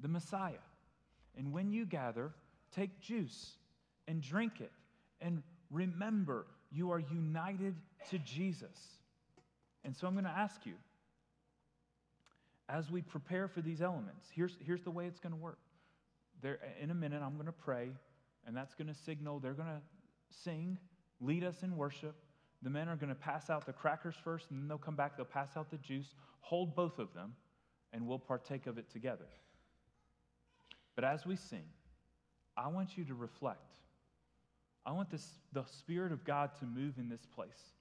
the Messiah. And when you gather, take juice and drink it, and remember you are united to Jesus. And so I'm going to ask you, as we prepare for these elements, here's, here's the way it's going to work there, in a minute, I'm going to pray, and that's going to signal they're going to sing, lead us in worship. The men are going to pass out the crackers first, and then they'll come back, they'll pass out the juice. Hold both of them, and we'll partake of it together. But as we sing, I want you to reflect. I want this, the Spirit of God to move in this place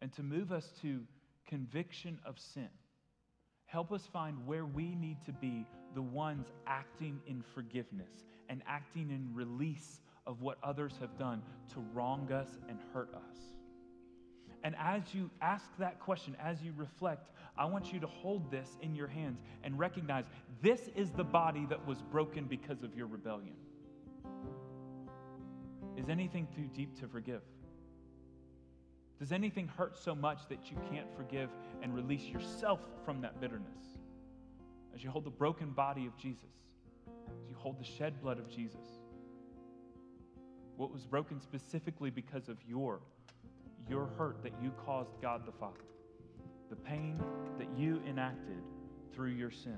and to move us to conviction of sin Help us find where we need to be the ones acting in forgiveness and acting in release of what others have done to wrong us and hurt us. And as you ask that question, as you reflect, I want you to hold this in your hands and recognize this is the body that was broken because of your rebellion. Is anything too deep to forgive? Does anything hurt so much that you can't forgive and release yourself from that bitterness? As you hold the broken body of Jesus, as you hold the shed blood of Jesus, what was broken specifically because of your your hurt that you caused God the Father, the pain that you enacted through your sin.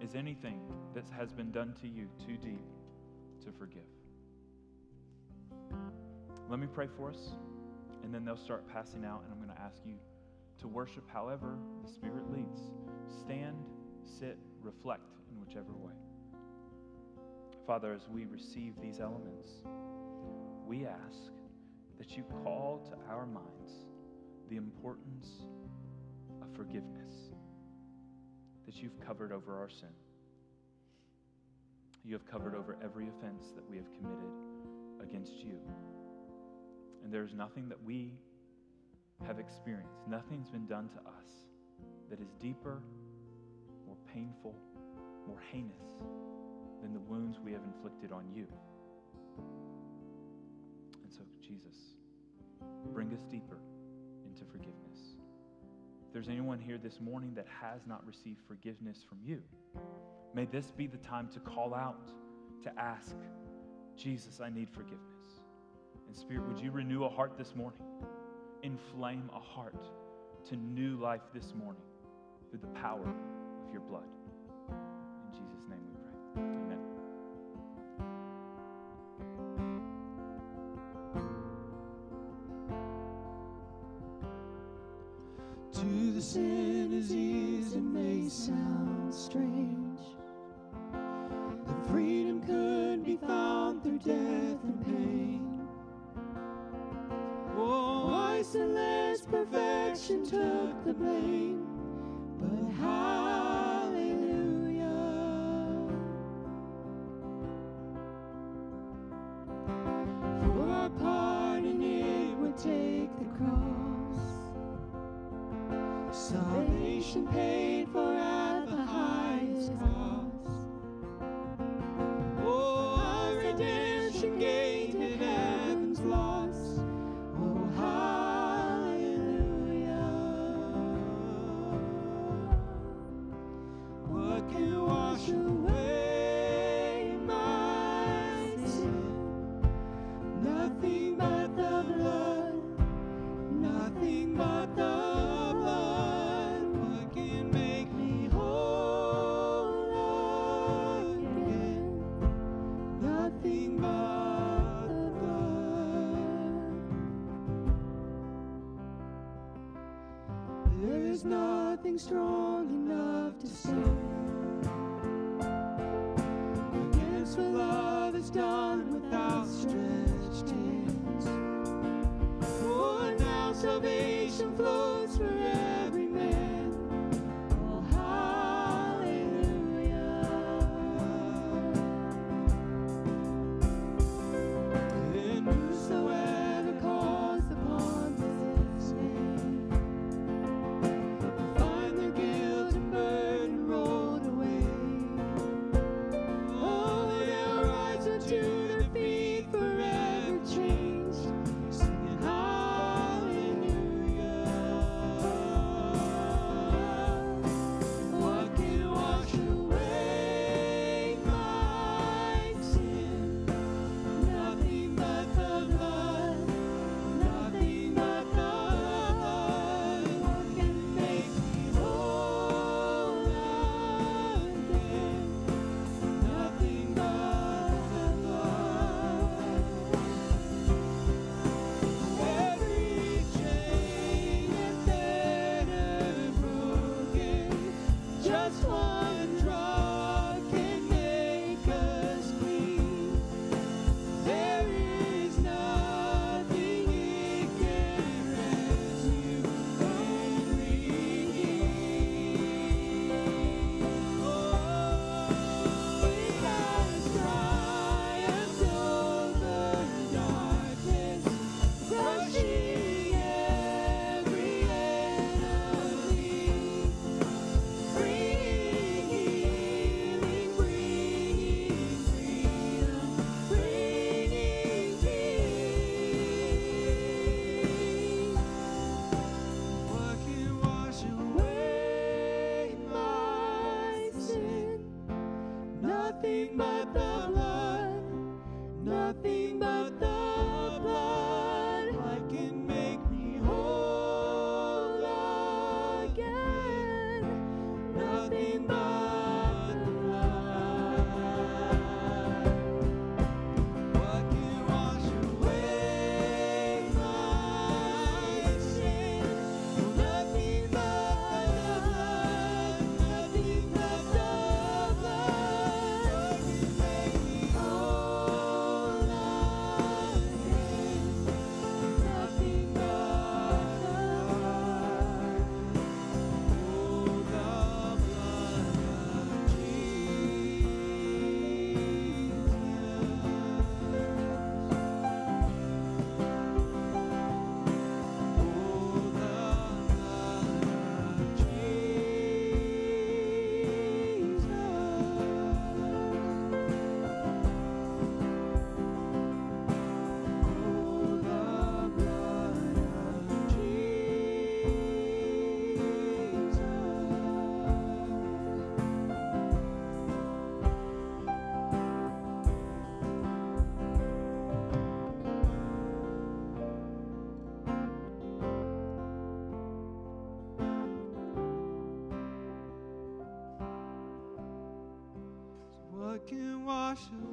Is anything that has been done to you too deep to forgive? Let me pray for us and then they'll start passing out, and I'm going to ask you to worship however the Spirit leads. Stand, sit, reflect in whichever way. Father, as we receive these elements, we ask that you call to our minds the importance of forgiveness that you've covered over our sin. You have covered over every offense that we have committed against you. And there is nothing that we have experienced, nothing's been done to us that is deeper, more painful, more heinous than the wounds we have inflicted on you. And so, Jesus, bring us deeper to forgiveness. If there's anyone here this morning that has not received forgiveness from you, may this be the time to call out, to ask, Jesus, I need forgiveness. And Spirit, would you renew a heart this morning? Inflame a heart to new life this morning through the power of your blood. In Jesus' name and page. things God's home. Wash away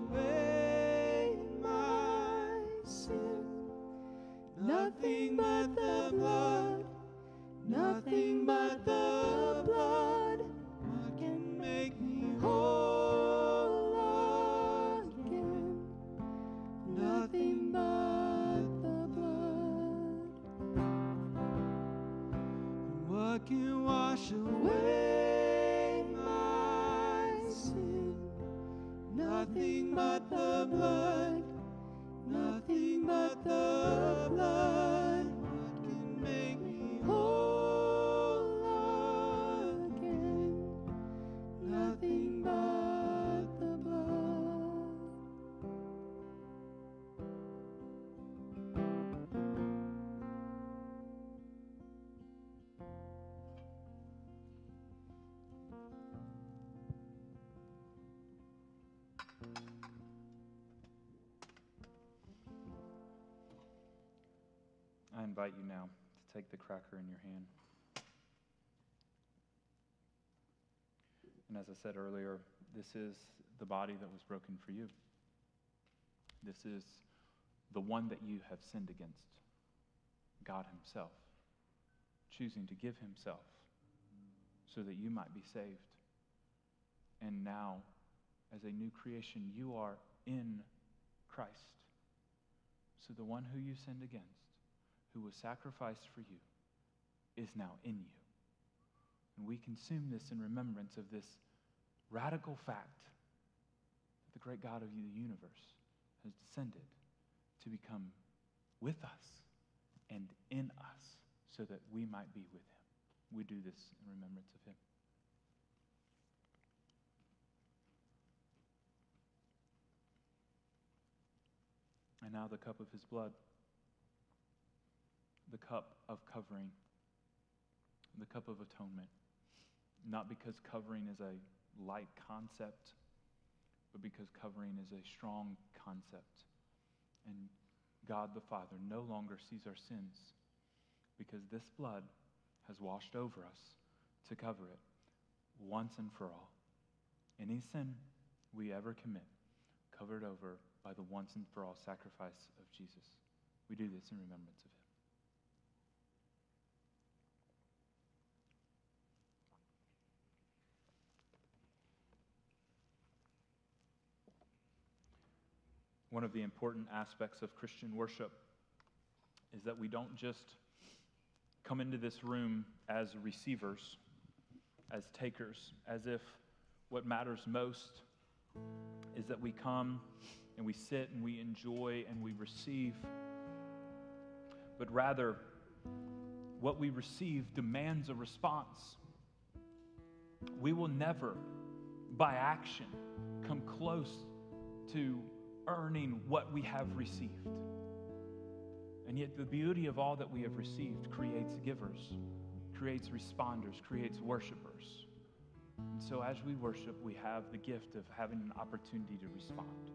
invite you now to take the cracker in your hand. And as I said earlier, this is the body that was broken for you. This is the one that you have sinned against God Himself, choosing to give Himself so that you might be saved. And now, as a new creation, you are in Christ. So the one who you sinned against, who was sacrificed for you, is now in you. And we consume this in remembrance of this radical fact that the great God of the universe has descended to become with us and in us so that we might be with him. We do this in remembrance of him. And now the cup of his blood, the cup of covering, the cup of atonement. Not because covering is a light concept, but because covering is a strong concept. And God the Father no longer sees our sins because this blood has washed over us to cover it once and for all. Any sin we ever commit, covered over by the once and for all sacrifice of Jesus. We do this in remembrance of him. One of the important aspects of Christian worship is that we don't just come into this room as receivers, as takers, as if what matters most is that we come and we sit and we enjoy and we receive, but rather, what we receive demands a response. We will never, by action, come close to earning what we have received. And yet, the beauty of all that we have received creates givers, creates responders, creates worshipers. And so, as we worship, we have the gift of having an opportunity to respond.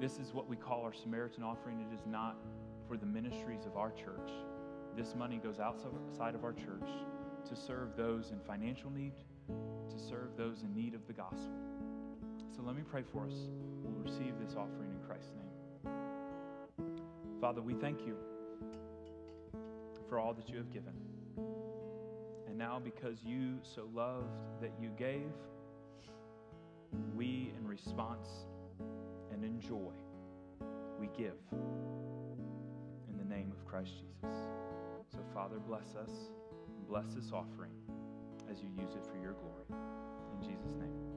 This is what we call our Samaritan offering. It is not for the ministries of our church. This money goes outside of our church to serve those in financial need, to serve those in need of the gospel. So let me pray for us. We'll receive this offering in Christ's name. Father, we thank you for all that you have given. And now, because you so loved that you gave, we, in response and in joy, we give in the name of Christ Jesus. So, Father, bless us and bless this offering as you use it for your glory. In Jesus' name,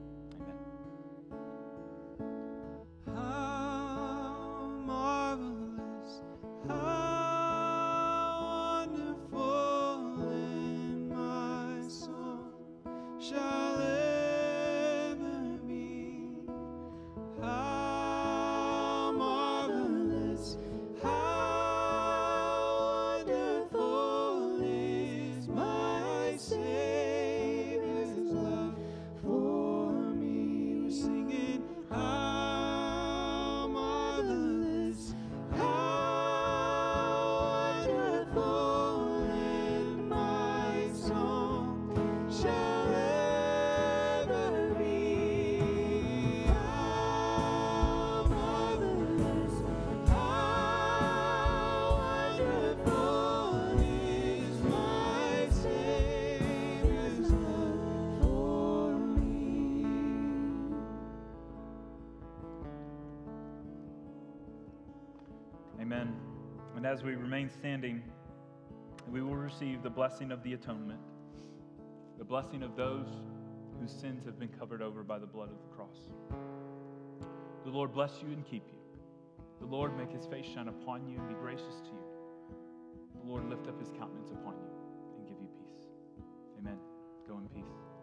remain standing, we will receive the blessing of the atonement, the blessing of those whose sins have been covered over by the blood of the cross. The Lord bless you and keep you. The Lord make his face shine upon you and be gracious to you. The Lord lift up his countenance upon you and give you peace. Amen. Go in peace.